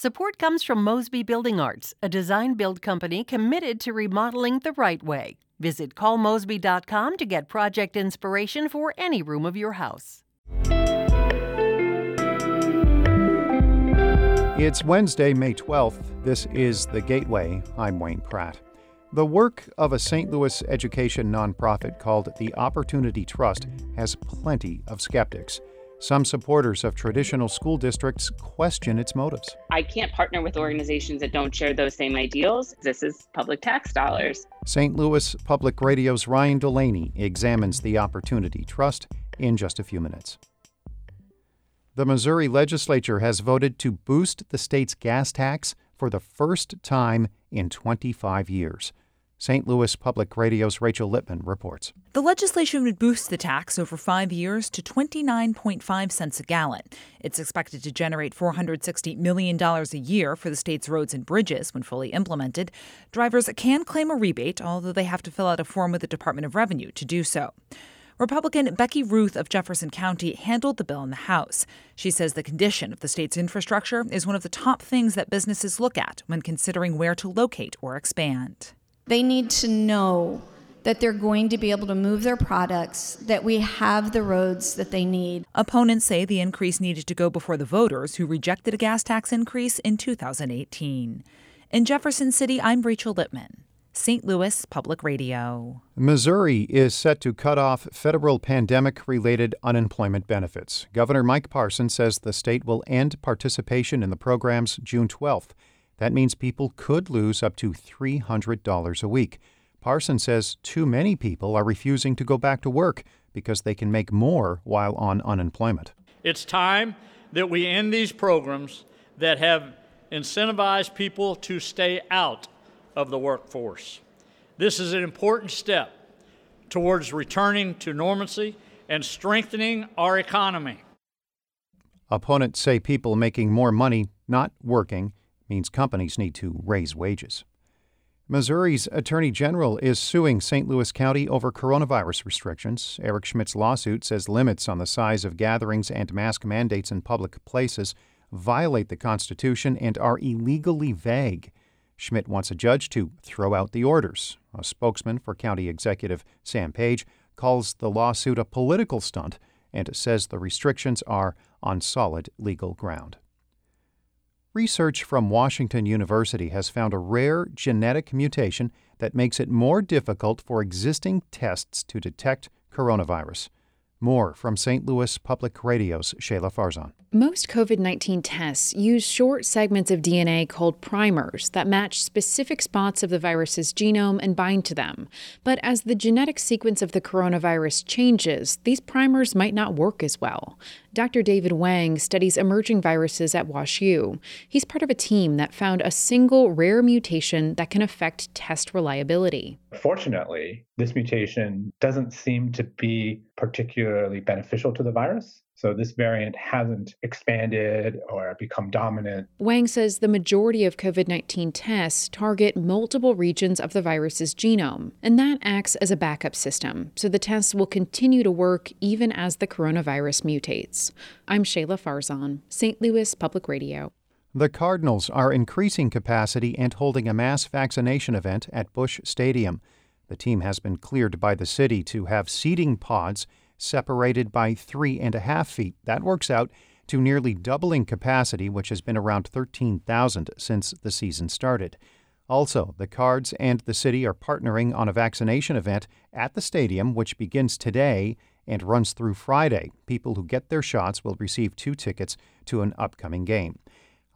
Support comes from Mosby Building Arts, a design build company committed to remodeling the right way. Visit callmosby.com to get project inspiration for any room of your house. It's Wednesday, May 12th. This is The Gateway. I'm Wayne Pratt. The work of a St. Louis education nonprofit called the Opportunity Trust has plenty of skeptics. Some supporters of traditional school districts question its motives. I can't partner with organizations that don't share those same ideals. This is public tax dollars. St. Louis Public Radio's Ryan Delaney examines the Opportunity Trust in just a few minutes. The Missouri legislature has voted to boost the state's gas tax for the first time in 25 years. St. Louis Public Radio's Rachel Lippmann reports. The legislation would boost the tax over five years to 29.5 cents a gallon. It's expected to generate $460 million a year for the state's roads and bridges when fully implemented. Drivers can claim a rebate, although they have to fill out a form with the Department of Revenue to do so. Republican Becky Ruth of Jefferson County handled the bill in the House. She says the condition of the state's infrastructure is one of the top things that businesses look at when considering where to locate or expand. They need to know that they're going to be able to move their products, that we have the roads that they need. Opponents say the increase needed to go before the voters who rejected a gas tax increase in 2018. In Jefferson City, I'm Rachel Lippmann. St. Louis Public Radio. Missouri is set to cut off federal pandemic related unemployment benefits. Governor Mike Parson says the state will end participation in the programs June 12th. That means people could lose up to $300 a week. Parson says too many people are refusing to go back to work because they can make more while on unemployment. It's time that we end these programs that have incentivized people to stay out of the workforce. This is an important step towards returning to normalcy and strengthening our economy. Opponents say people making more money not working means companies need to raise wages. Missouri's Attorney General is suing St. Louis County over coronavirus restrictions. Eric Schmitt's lawsuit says limits on the size of gatherings and mask mandates in public places violate the Constitution and are illegally vague. Schmitt wants a judge to throw out the orders. A spokesman for County Executive Sam Page calls the lawsuit a political stunt and says the restrictions are on solid legal ground. Research from Washington University has found a rare genetic mutation that makes it more difficult for existing tests to detect coronavirus. More from St. Louis Public Radio's Shahla Farzan. Most COVID 19 tests use short segments of DNA called primers that match specific spots of the virus's genome and bind to them. But as the genetic sequence of the coronavirus changes, these primers might not work as well. Dr. David Wang studies emerging viruses at WashU. He's part of a team that found a single rare mutation that can affect test reliability. Fortunately, this mutation doesn't seem to be particularly beneficial to the virus. So this variant hasn't expanded or become dominant. Wang says the majority of COVID 19 tests target multiple regions of the virus's genome, and that acts as a backup system. So the tests will continue to work even as the coronavirus mutates. I'm Shahla Farzan, St. Louis Public Radio. The Cardinals are increasing capacity and holding a mass vaccination event at Busch Stadium. The team has been cleared by the city to have seating pods separated by three and a half feet. That works out to nearly doubling capacity, which has been around 13,000 since the season started. Also, the Cards and the city are partnering on a vaccination event at the stadium, which begins today and runs through Friday. People who get their shots will receive two tickets to an upcoming game.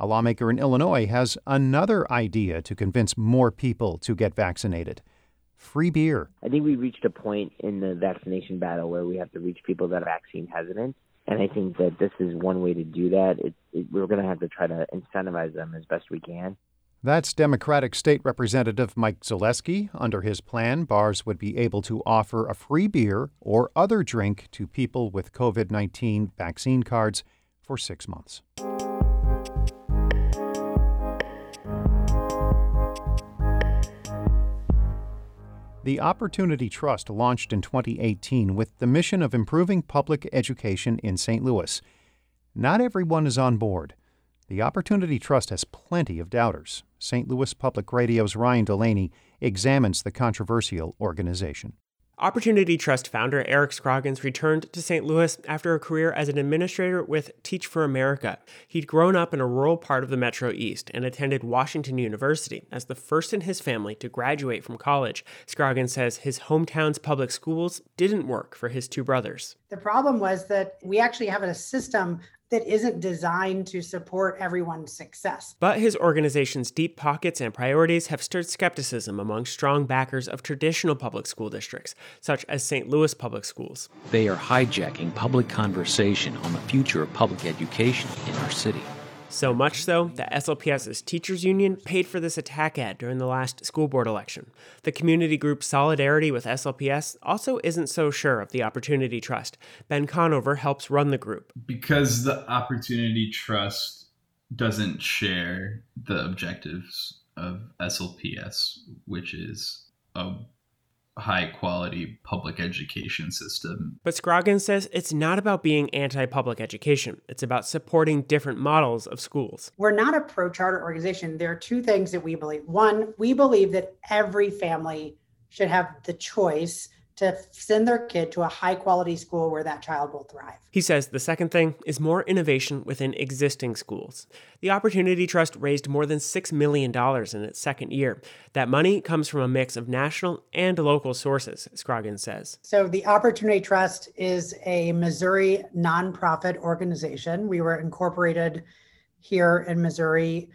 A lawmaker in Illinois has another idea to convince more people to get vaccinated free beer. I think we reached a point in the vaccination battle where we have to reach people that are vaccine hesitant. And I think that this is one way to do that. It, it, we're going to have to try to incentivize them as best we can. That's Democratic State Representative Mike Zalewski. Under his plan, bars would be able to offer a free beer or other drink to people with COVID 19 vaccine cards for six months. The Opportunity Trust launched in 2018 with the mission of improving public education in St. Louis. Not everyone is on board. The Opportunity Trust has plenty of doubters. St. Louis Public Radio's Ryan Delaney examines the controversial organization. Opportunity Trust founder Eric Scroggins returned to St. Louis after a career as an administrator with Teach for America. He'd grown up in a rural part of the Metro East and attended Washington University as the first in his family to graduate from college. Scroggins says his hometown's public schools didn't work for his two brothers. The problem was that we actually have a system that isn't designed to support everyone's success. But his organization's deep pockets and priorities have stirred skepticism among strong backers of traditional public school districts, such as St. Louis Public Schools. They are hijacking public conversation on the future of public education in our city. So much so that SLPS's teachers union paid for this attack ad during the last school board election. The community group Solidarity with SLPS also isn't so sure of the Opportunity Trust. Ben Conover helps run the group. Because the Opportunity Trust doesn't share the objectives of SLPS, which is a high quality public education system. But Scroggins says it's not about being anti public education, it's about supporting different models of schools. We're not a pro charter organization. There are two things that we believe. One, we believe that every family should have the choice to send their kid to a high quality school where that child will thrive. He says the second thing is more innovation within existing schools. The Opportunity Trust raised more than $6 million in its second year. That money comes from a mix of national and local sources, Scroggins says. So, the Opportunity Trust is a Missouri nonprofit organization. We were incorporated here in Missouri.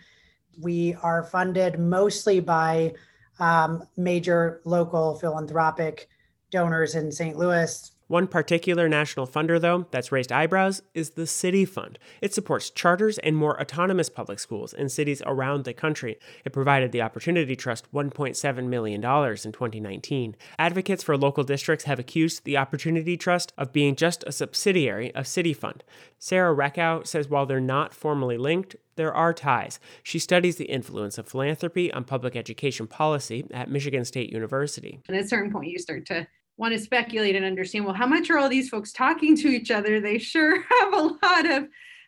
We are funded mostly by um, major local philanthropic donors in St. Louis. One particular national funder, though, that's raised eyebrows is the City Fund. It supports charters and more autonomous public schools in cities around the country. It provided the Opportunity Trust $1.7 million in 2019. Advocates for local districts have accused the Opportunity Trust of being just a subsidiary of City Fund. Sarah Reckhow says while they're not formally linked, there are ties. She studies the influence of philanthropy on public education policy at Michigan State University. And at a certain point, you start to want to speculate and understand well, how much are all these folks talking to each other? They sure have a lot of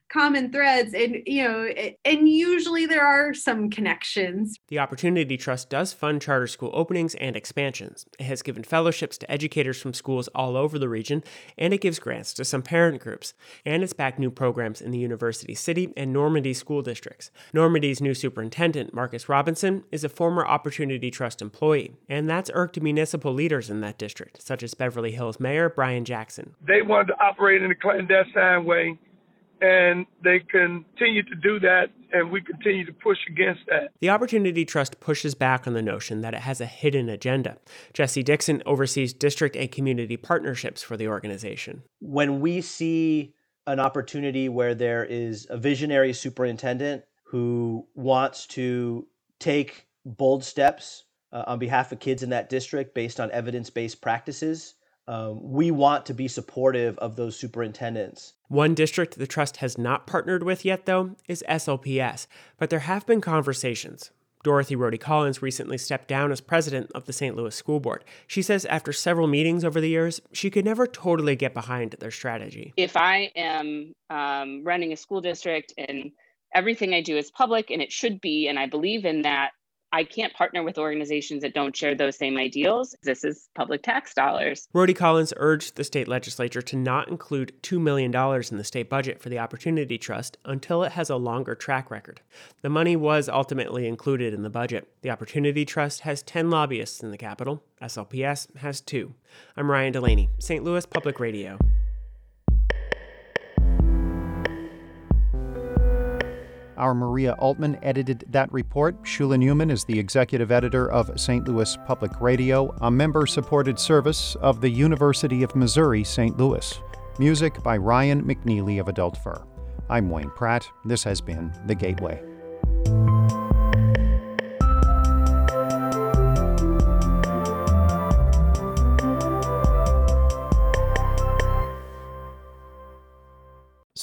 common threads and you know and usually there are some connections. The opportunity trust does fund charter school openings and expansions. It has given fellowships to educators from schools all over the region and it gives grants to some parent groups. And it's backed new programs in the university city and normandy school districts. Normandy's new superintendent marcus robinson is a former opportunity trust employee and that's irked municipal leaders in that district such as beverly hills mayor brian jackson. They wanted to operate in a clandestine way and they continue to do that and we continue to push against that. The Opportunity Trust pushes back on the notion that it has a hidden agenda. Jesse Dixon oversees district and community partnerships for the organization. When we see an opportunity where there is a visionary superintendent who wants to take bold steps uh, on behalf of kids in that district based on evidence based practices, um, we want to be supportive of those superintendents. One district the trust has not partnered with yet, though, is SLPS, but there have been conversations. Dorothy Rohde Collins recently stepped down as president of the St. Louis School Board. She says after several meetings over the years, she could never totally get behind their strategy. If I am um, running a school district and everything I do is public and it should be, and I believe in that, I can't partner with organizations that don't share those same ideals. This is public tax dollars. Rohde Collins urged the state legislature to not include $2 million in the state budget for the Opportunity Trust until it has a longer track record. The money was ultimately included in the budget. The Opportunity Trust has 10 lobbyists in the capital, SLPS has two. I'm Ryan Delaney, St. Louis Public Radio. Our Maria Altman edited that report. Shula Neuman is the executive editor of St. Louis Public Radio, a member supported service of the University of Missouri St. Louis. Music by Ryan McNeely of Adult Fur. I'm Wayne Pratt. This has been The Gateway.